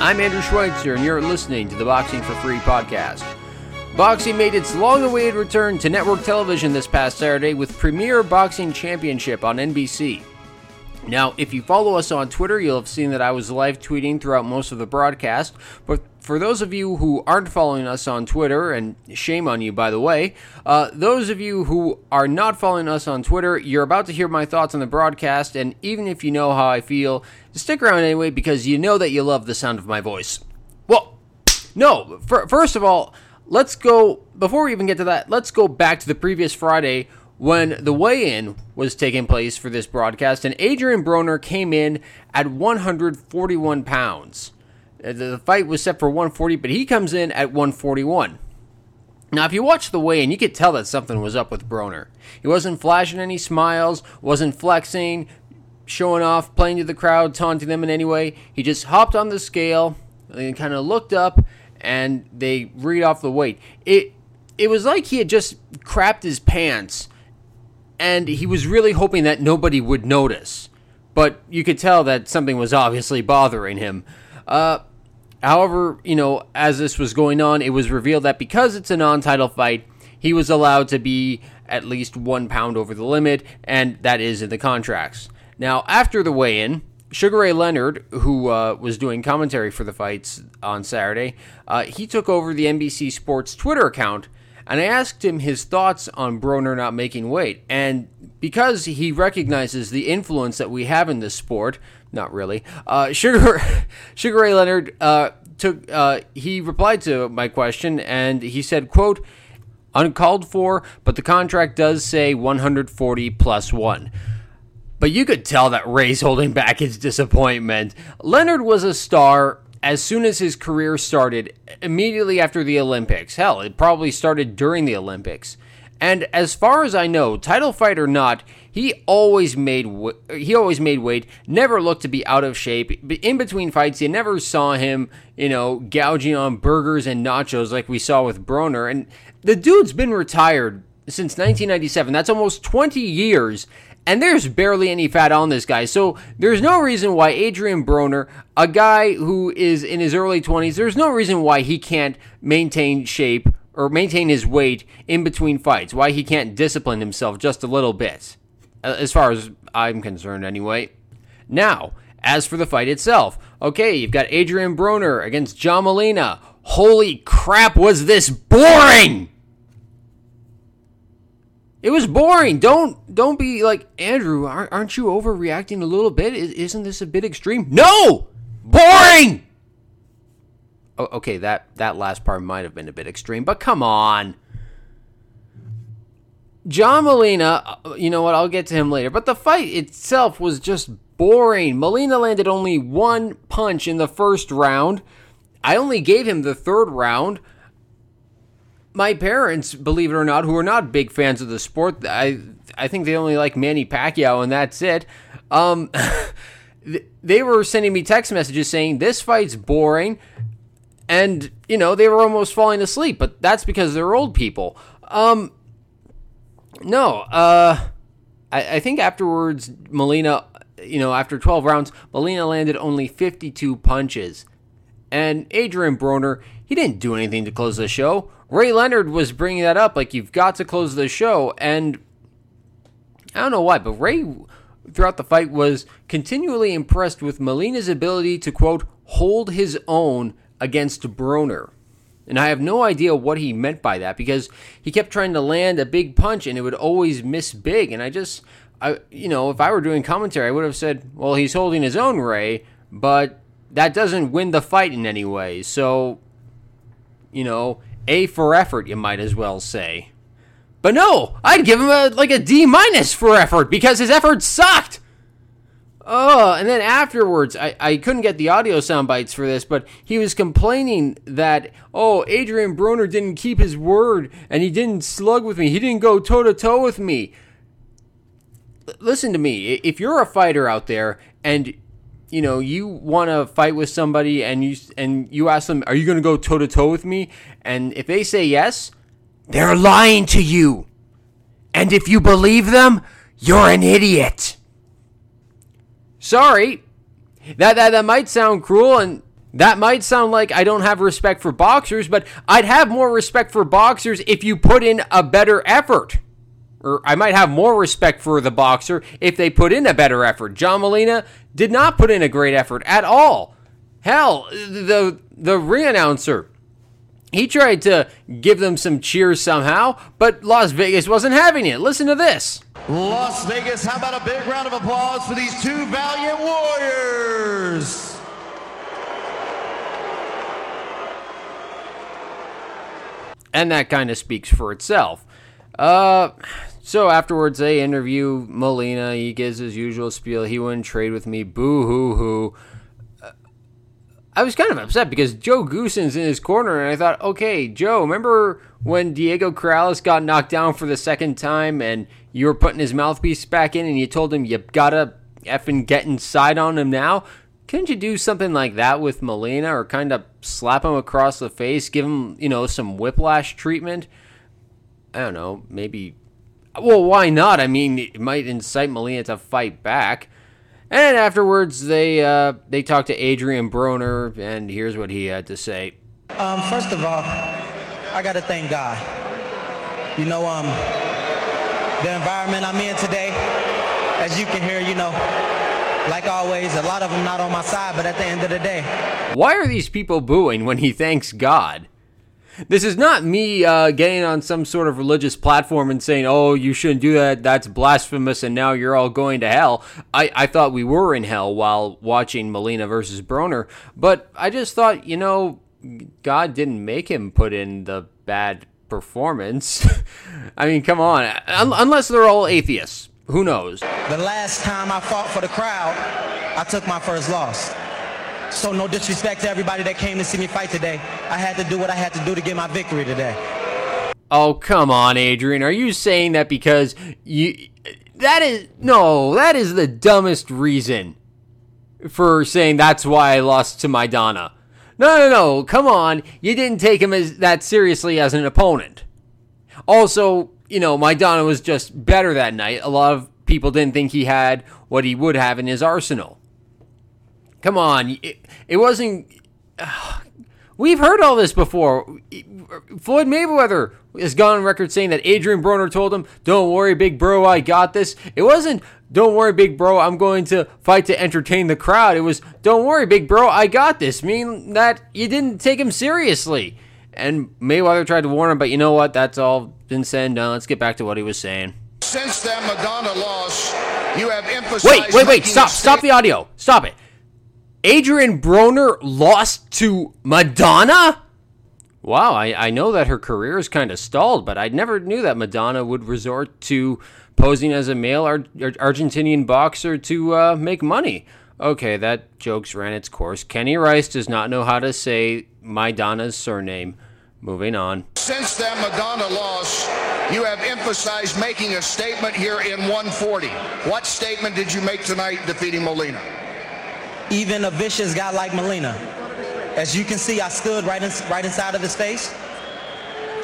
I'm Andrew Schweitzer, and you're listening to the Boxing for Free podcast. Boxing made its long awaited return to network television this past Saturday with Premier Boxing Championship on NBC. Now, if you follow us on Twitter, you'll have seen that I was live tweeting throughout most of the broadcast. But for those of you who aren't following us on Twitter, and shame on you, by the way, uh, those of you who are not following us on Twitter, you're about to hear my thoughts on the broadcast. And even if you know how I feel, stick around anyway because you know that you love the sound of my voice. Well, no, for, first of all, let's go, before we even get to that, let's go back to the previous Friday when the weigh in was taking place for this broadcast, and Adrian Broner came in at 141 pounds. Uh, the fight was set for 140, but he comes in at 141. Now, if you watch the weigh in, you could tell that something was up with Broner. He wasn't flashing any smiles, wasn't flexing, showing off, playing to the crowd, taunting them in any way. He just hopped on the scale and kind of looked up, and they read off the weight. It it was like he had just crapped his pants and he was really hoping that nobody would notice. But you could tell that something was obviously bothering him. Uh, however, you know, as this was going on, it was revealed that because it's a non title fight, he was allowed to be at least one pound over the limit, and that is in the contracts. Now, after the weigh in, Sugar Ray Leonard, who uh, was doing commentary for the fights on Saturday, uh, he took over the NBC Sports Twitter account and I asked him his thoughts on Broner not making weight. And because he recognizes the influence that we have in this sport, not really, uh, Sugar, Sugar Ray Leonard uh, took, uh, he replied to my question and he said, quote, uncalled for, but the contract does say 140 plus one. But you could tell that Ray's holding back his disappointment. Leonard was a star as soon as his career started, immediately after the Olympics. Hell, it probably started during the Olympics. And as far as I know, title fight or not, he always made he always made weight. Never looked to be out of shape. In between fights, you never saw him, you know, gouging on burgers and nachos like we saw with Broner. And the dude's been retired since 1997. That's almost 20 years, and there's barely any fat on this guy. So there's no reason why Adrian Broner, a guy who is in his early 20s, there's no reason why he can't maintain shape or maintain his weight in between fights, why he can't discipline himself just a little bit, uh, as far as I'm concerned, anyway. Now, as for the fight itself, okay, you've got Adrian Broner against John Molina. Holy crap, was this boring! It was boring. Don't don't be like Andrew. Aren't you overreacting a little bit? Isn't this a bit extreme? No, boring. Oh, okay, that that last part might have been a bit extreme, but come on. John Molina, uh, you know what? I'll get to him later. But the fight itself was just boring. Molina landed only one punch in the first round. I only gave him the third round my parents, believe it or not, who are not big fans of the sport, I I think they only like Manny Pacquiao and that's it. Um, they were sending me text messages saying this fight's boring, and you know they were almost falling asleep. But that's because they're old people. Um, no, uh, I, I think afterwards Molina, you know, after 12 rounds, Molina landed only 52 punches. And Adrian Broner, he didn't do anything to close the show. Ray Leonard was bringing that up, like you've got to close the show, and I don't know why, but Ray throughout the fight was continually impressed with Molina's ability to quote hold his own against Broner. And I have no idea what he meant by that because he kept trying to land a big punch and it would always miss big. And I just, I, you know, if I were doing commentary, I would have said, well, he's holding his own, Ray, but that doesn't win the fight in any way. So, you know, a for effort, you might as well say. But no, I'd give him a like a D minus for effort because his effort sucked. Oh, and then afterwards, I, I couldn't get the audio sound bites for this, but he was complaining that, oh, Adrian Broner didn't keep his word and he didn't slug with me. He didn't go toe to toe with me. L- listen to me. If you're a fighter out there and you know you want to fight with somebody and you and you ask them are you going to go toe to toe with me and if they say yes they're lying to you and if you believe them you're an idiot sorry that that, that might sound cruel and That might sound like I don't have respect for boxers, but I'd have more respect for boxers if you put in a better effort. Or I might have more respect for the boxer if they put in a better effort. John Molina did not put in a great effort at all. Hell, the the ring announcer he tried to give them some cheers somehow, but Las Vegas wasn't having it. Listen to this. Las Vegas, how about a big round of applause for these two valiant warriors? And that kind of speaks for itself. Uh, so afterwards, they interview Molina. He gives his usual spiel. He wouldn't trade with me. Boo hoo hoo. I was kind of upset because Joe Goossen's in his corner, and I thought, okay, Joe, remember when Diego Corrales got knocked down for the second time, and you were putting his mouthpiece back in, and you told him you gotta effing get inside on him now? Couldn't you do something like that with Molina, or kind of slap him across the face, give him, you know, some whiplash treatment? I don't know, maybe. Well, why not? I mean, it might incite Molina to fight back. And afterwards, they uh, they talked to Adrian Broner, and here's what he had to say. Um, first of all, I got to thank God. You know, um, the environment I'm in today, as you can hear, you know, like always, a lot of them not on my side, but at the end of the day. Why are these people booing when he thanks God? This is not me uh, getting on some sort of religious platform and saying, oh, you shouldn't do that. That's blasphemous, and now you're all going to hell. I, I thought we were in hell while watching Molina versus Broner, but I just thought, you know, God didn't make him put in the bad performance. I mean, come on. Un- unless they're all atheists. Who knows? The last time I fought for the crowd, I took my first loss. So no disrespect to everybody that came to see me fight today. I had to do what I had to do to get my victory today. Oh, come on, Adrian. Are you saying that because you that is no, that is the dumbest reason for saying that's why I lost to Maidana. No, no, no. Come on. You didn't take him as that seriously as an opponent. Also, you know, Maidana was just better that night. A lot of people didn't think he had what he would have in his arsenal. Come on, it, it wasn't. Uh, we've heard all this before. Floyd Mayweather has gone on record saying that Adrian Broner told him, "Don't worry, big bro, I got this." It wasn't, "Don't worry, big bro, I'm going to fight to entertain the crowd." It was, "Don't worry, big bro, I got this." Meaning that you didn't take him seriously. And Mayweather tried to warn him, but you know what? That's all been said and done. Let's get back to what he was saying. Since that Maidana loss, you have emphasized. Wait, wait, wait! Stop! Stop the audio! Stop it! Adrian Broner lost to Madonna? Wow, I, I know that her career is kind of stalled, but I never knew that Madonna would resort to posing as a male Ar- Argentinian boxer to uh, make money. Okay, that joke's ran its course. Kenny Rice does not know how to say Maidana's surname. Moving on. Since that Madonna loss, you have emphasized making a statement here in 140. What statement did you make tonight defeating Molina? Even a vicious guy like Molina. As you can see, I stood right, in, right inside of his face.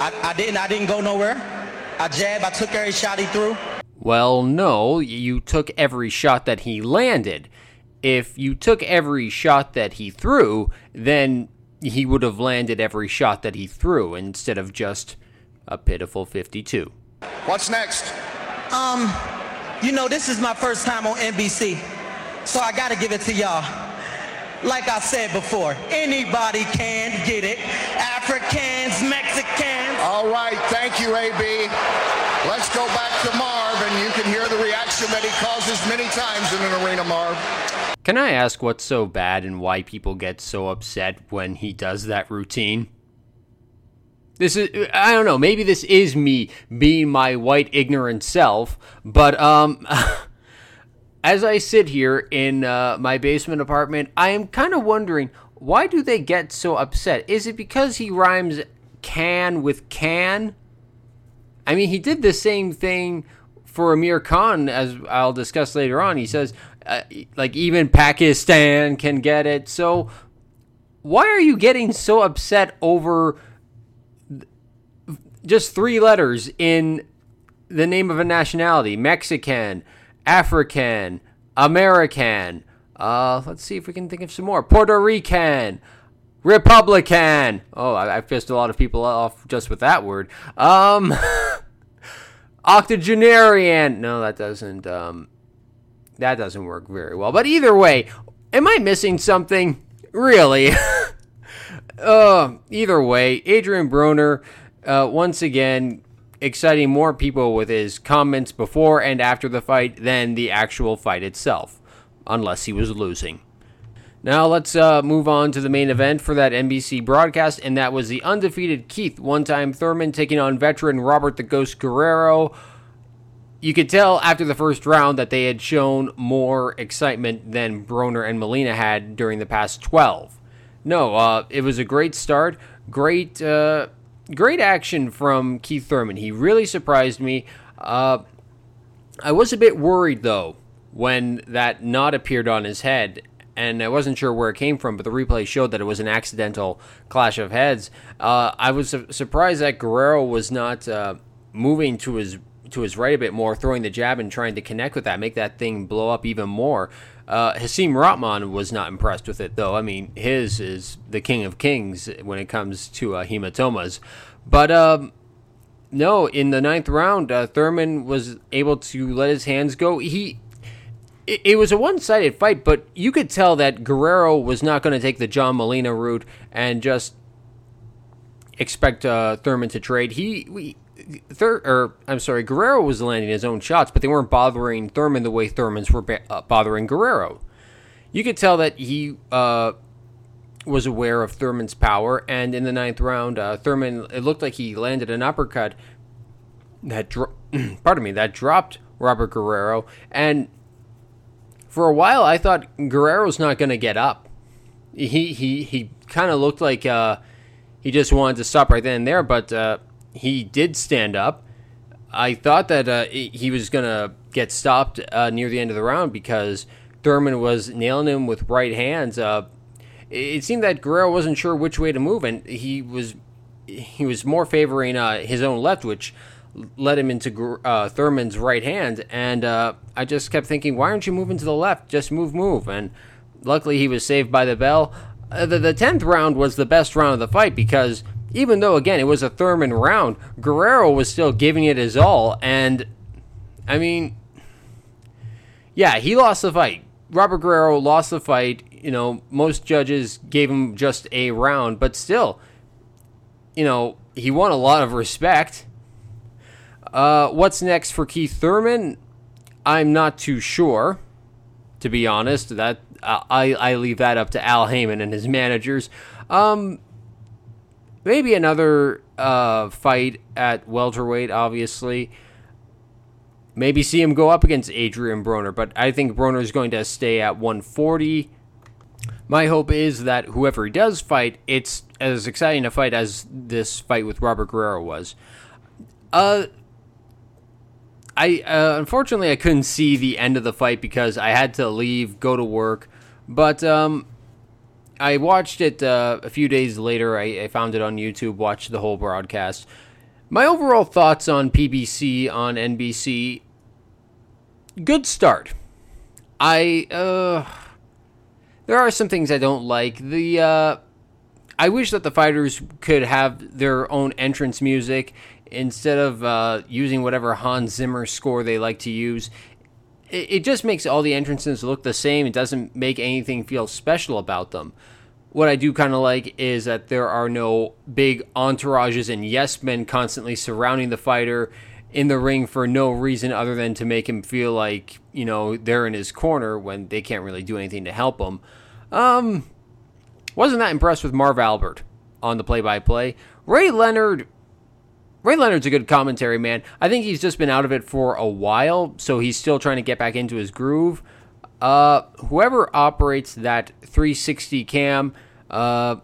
I, I, didn't, I didn't go nowhere. I jabbed, I took every shot he threw. Well, no, you took every shot that he landed. If you took every shot that he threw, then he would have landed every shot that he threw instead of just a pitiful 52. What's next? Um, you know, this is my first time on NBC. So I got to give it to y'all. Like I said before, anybody can get it. Africans, Mexicans. All right, thank you, AB. Let's go back to Marv, and you can hear the reaction that he causes many times in an arena, Marv. Can I ask what's so bad and why people get so upset when he does that routine? This is I don't know, maybe this is me being my white ignorant self, but um as I sit here in uh, my basement apartment, I am kind of wondering why do they get so upset? Is it because he rhymes can with can? I mean, he did the same thing for Amir Khan, as I'll discuss later on. He says, uh, like, even Pakistan can get it. So, why are you getting so upset over just three letters in the name of a nationality? Mexican, African, American, Uh, let's see if we can think of some more. Puerto Rican. Republican. Oh, I, I pissed a lot of people off just with that word. Um, octogenarian. No, that doesn't. Um, that doesn't work very well. But either way, am I missing something? Really? uh, either way, Adrian Broner, uh, once again, exciting more people with his comments before and after the fight than the actual fight itself, unless he was losing. Now let's uh, move on to the main event for that NBC broadcast, and that was the undefeated Keith One Time Thurman taking on veteran Robert the Ghost Guerrero. You could tell after the first round that they had shown more excitement than Broner and Molina had during the past 12. No, uh, it was a great start, great, uh, great action from Keith Thurman. He really surprised me. Uh, I was a bit worried though when that knot appeared on his head and I wasn't sure where it came from, but the replay showed that it was an accidental clash of heads. Uh, I was su- surprised that Guerrero was not uh, moving to his to his right a bit more, throwing the jab and trying to connect with that, make that thing blow up even more. Uh, Hasim Rahman was not impressed with it, though. I mean, his is the king of kings when it comes to uh, hematomas. But um, no, in the ninth round, uh, Thurman was able to let his hands go. He it, it was a one-sided fight, but you could tell that Guerrero was not going to take the John Molina route and just expect uh, Thurman to trade. He, we, Thur, or I'm sorry, Guerrero was landing his own shots, but they weren't bothering Thurman the way Thurman's were ba- uh, bothering Guerrero. You could tell that he uh, was aware of Thurman's power, and in the ninth round, uh, Thurman it looked like he landed an uppercut that, dro- pardon me, that dropped Robert Guerrero, and for a while, I thought Guerrero's not going to get up. He he he kind of looked like uh, he just wanted to stop right then and there, but uh, he did stand up. I thought that uh, he was going to get stopped uh, near the end of the round because Thurman was nailing him with right hands. Uh, it seemed that Guerrero wasn't sure which way to move, and he was he was more favoring uh, his own left, which led him into uh, Thurman's right hand, and uh, I just kept thinking, why aren't you moving to the left? Just move, move. And luckily, he was saved by the bell. The, the 10th round was the best round of the fight because even though, again, it was a Thurman round, Guerrero was still giving it his all. And, I mean, yeah, he lost the fight. Robert Guerrero lost the fight. You know, most judges gave him just a round, but still, you know, he won a lot of respect uh, what's next for Keith Thurman? I'm not too sure, to be honest. That I I leave that up to Al Haymon and his managers. Um, maybe another uh, fight at welterweight, obviously. Maybe see him go up against Adrian Broner, but I think Broner is going to stay at 140. My hope is that whoever he does fight, it's as exciting a fight as this fight with Robert Guerrero was. Uh, I uh, unfortunately I couldn't see the end of the fight because I had to leave, go to work. But um, I watched it uh, a few days later. I, I, found it on YouTube. Watched the whole broadcast. My overall thoughts on PBC on NBC. Good start. I uh, there are some things I don't like. The uh, I wish that the fighters could have their own entrance music instead of uh, using whatever Hans Zimmer score they like to use. It, it just makes all the entrances look the same. It doesn't make anything feel special about them. What I do kind of like is that there are no big entourages and yes men constantly surrounding the fighter in the ring for no reason other than to make him feel like, you know, they're in his corner when they can't really do anything to help him. Um, wasn't that impressed with Marv Albert on the play by play. Ray Leonard Ray Leonard's a good commentary man. I think he's just been out of it for a while, so he's still trying to get back into his groove. Uh, whoever operates that 360 cam uh,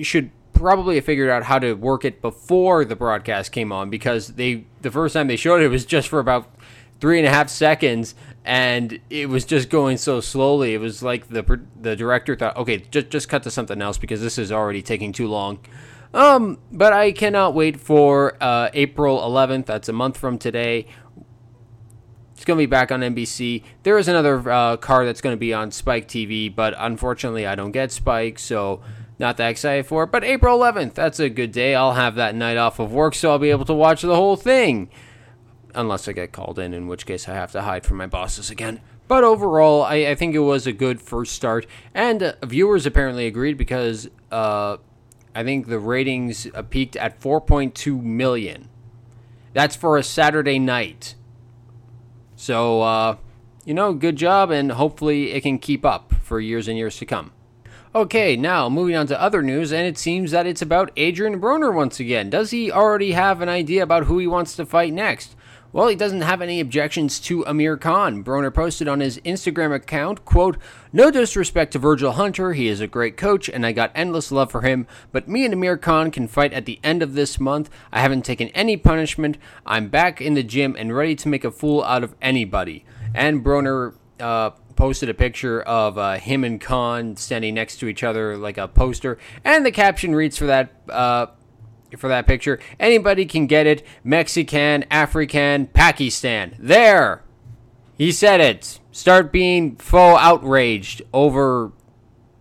should probably have figured out how to work it before the broadcast came on because they the first time they showed it was just for about three and a half seconds and it was just going so slowly. It was like the the director thought, okay, just just cut to something else because this is already taking too long. Um, but I cannot wait for uh, April 11th. That's a month from today. It's going to be back on NBC. There is another uh, card that's going to be on Spike TV, but unfortunately, I don't get Spike, so not that excited for it. But April 11th, that's a good day. I'll have that night off of work, so I'll be able to watch the whole thing. Unless I get called in, in which case I have to hide from my bosses again. But overall, I, I think it was a good first start. And uh, viewers apparently agreed because uh, I think the ratings uh, peaked at 4.2 million. That's for a Saturday night. So, uh, you know, good job, and hopefully it can keep up for years and years to come. Okay, now moving on to other news, and it seems that it's about Adrian Broner once again. Does he already have an idea about who he wants to fight next? Well, he doesn't have any objections to Amir Khan. Broner posted on his Instagram account, quote, No disrespect to Virgil Hunter, he is a great coach and I got endless love for him, but me and Amir Khan can fight at the end of this month. I haven't taken any punishment. I'm back in the gym and ready to make a fool out of anybody. And Broner uh, posted a picture of uh, him and Khan standing next to each other like a poster, and the caption reads for that uh, for that picture. Anybody can get it. Mexican, African, Pakistan. There. He said it. Start being faux outraged over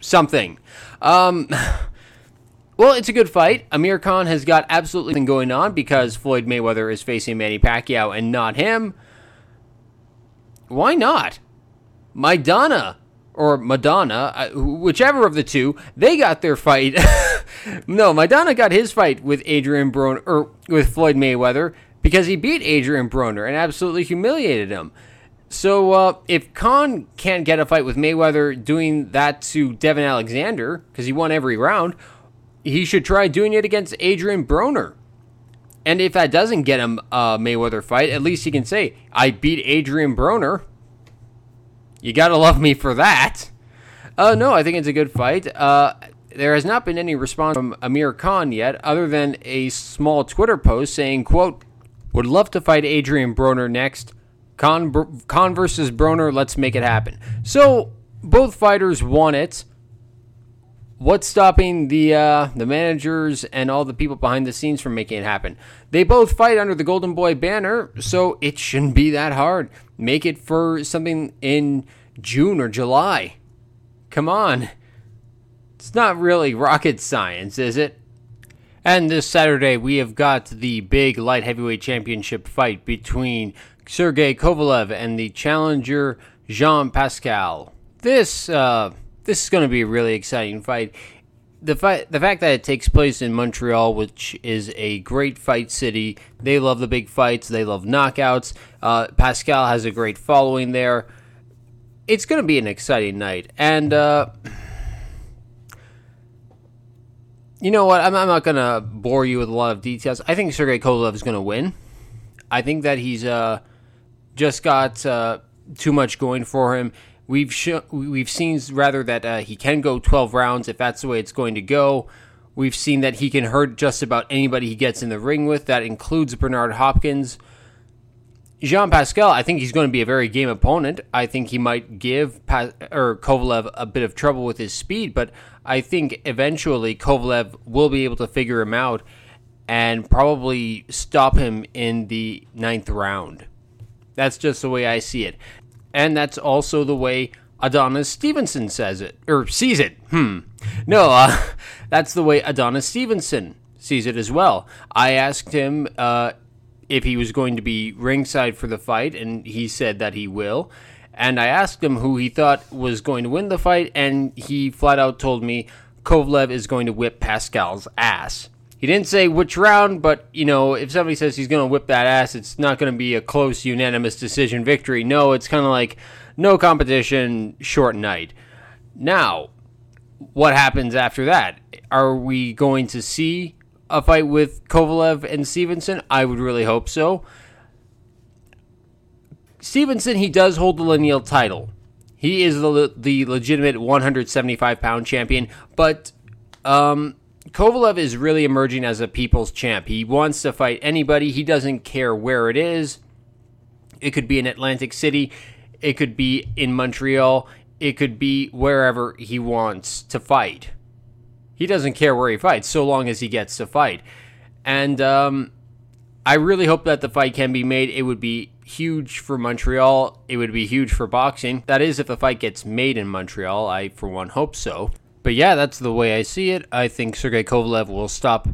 something. Um, well, it's a good fight. Amir Khan has got absolutely nothing going on because Floyd Mayweather is facing Manny Pacquiao and not him. Why not? Maidana or Madonna, uh, whichever of the two, they got their fight. no, Madonna got his fight with Adrian Broner or with Floyd Mayweather because he beat Adrian Broner and absolutely humiliated him. So uh, if Khan can't get a fight with Mayweather doing that to Devon Alexander because he won every round, he should try doing it against Adrian Broner. And if that doesn't get him a Mayweather fight, at least he can say, "I beat Adrian Broner." You gotta love me for that. Uh, no, I think it's a good fight. Uh, there has not been any response from Amir Khan yet, other than a small Twitter post saying, "quote Would love to fight Adrian Broner next. Khan, Khan versus Broner. Let's make it happen." So both fighters want it. What's stopping the uh, the managers and all the people behind the scenes from making it happen? They both fight under the Golden Boy banner, so it shouldn't be that hard. Make it for something in June or July. Come on. It's not really rocket science, is it? And this Saturday, we have got the big light heavyweight championship fight between Sergey Kovalev and the challenger Jean Pascal. This uh, this is going to be a really exciting fight. The fight, the fact that it takes place in Montreal, which is a great fight city, they love the big fights. They love knockouts. Uh, Pascal has a great following there. It's going to be an exciting night, and uh, you know what? I'm, I'm not going to bore you with a lot of details. I think Sergey Kovalev is going to win. I think that he's uh, just got uh, too much going for him. We've sh- we've seen rather that uh, he can go 12 rounds if that's the way it's going to go. We've seen that he can hurt just about anybody he gets in the ring with. That includes Bernard Hopkins. Jean Pascal, I think he's going to be a very game opponent. I think he might give pa- or Kovalev a bit of trouble with his speed, but I think eventually Kovalev will be able to figure him out and probably stop him in the ninth round. That's just the way I see it. And that's also the way Adonis Stevenson says it, or sees it. Hmm. No, uh, that's the way Adonis Stevenson sees it as well. I asked him uh, if he was going to be ringside for the fight, and he said that he will. And I asked him who he thought was going to win the fight, and he flat out told me Kovalev is going to whip Pascal's ass. He didn't say which round, but you know, if somebody says he's going to whip that ass, it's not going to be a close, unanimous decision victory. No, it's kind of like no competition, short night. Now, what happens after that? Are we going to see a fight with Kovalev and Stevenson? I would really hope so. Stevenson, he does hold the lineal title. He is the, the legitimate 175 pound champion, but um, Kovalev is really emerging as a people's champ. He wants to fight anybody, he doesn't care where it is. It could be in Atlantic City, it could be in Montreal, it could be wherever he wants to fight. He doesn't care where he fights so long as he gets to fight. And um, I really hope that the fight can be made. It would be huge for Montreal. It would be huge for boxing. That is, if the fight gets made in Montreal. I, for one, hope so. But yeah, that's the way I see it. I think Sergey Kovalev will stop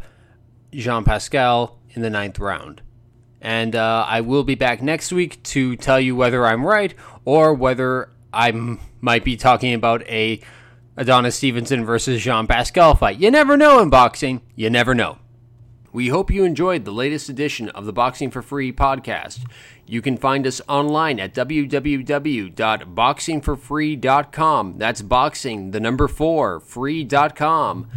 Jean Pascal in the ninth round. And uh, I will be back next week to tell you whether I'm right or whether I might be talking about a Adonis Stevenson versus Jean Pascal fight. You never know in boxing. You never know. We hope you enjoyed the latest edition of the Boxing for Free podcast. You can find us online at www.boxingforfree.com. That's boxing, the number four, free.com.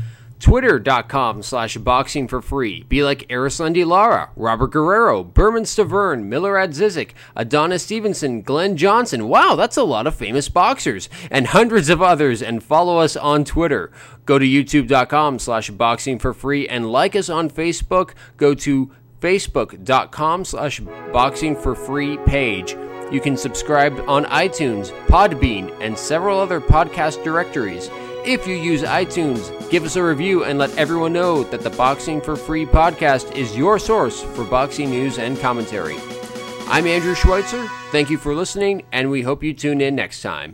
Twitter.com slash boxing for free. Be like Erislandy Lara, Robert Guerrero, Bermane Stiverne, Milorad Zizik, Adonis Stevenson, Glenn Johnson. Wow, that's a lot of famous boxers. And hundreds of others. And follow us on Twitter. Go to youtube.com slash boxing for free and like us on Facebook. Go to facebook.com slash boxing for free page. You can subscribe on iTunes, Podbean, and several other podcast directories. If you use iTunes, give us a review and let everyone know that the Boxing for Free podcast is your source for boxing news and commentary. I'm Andrew Schweitzer. Thank you for listening, and we hope you tune in next time.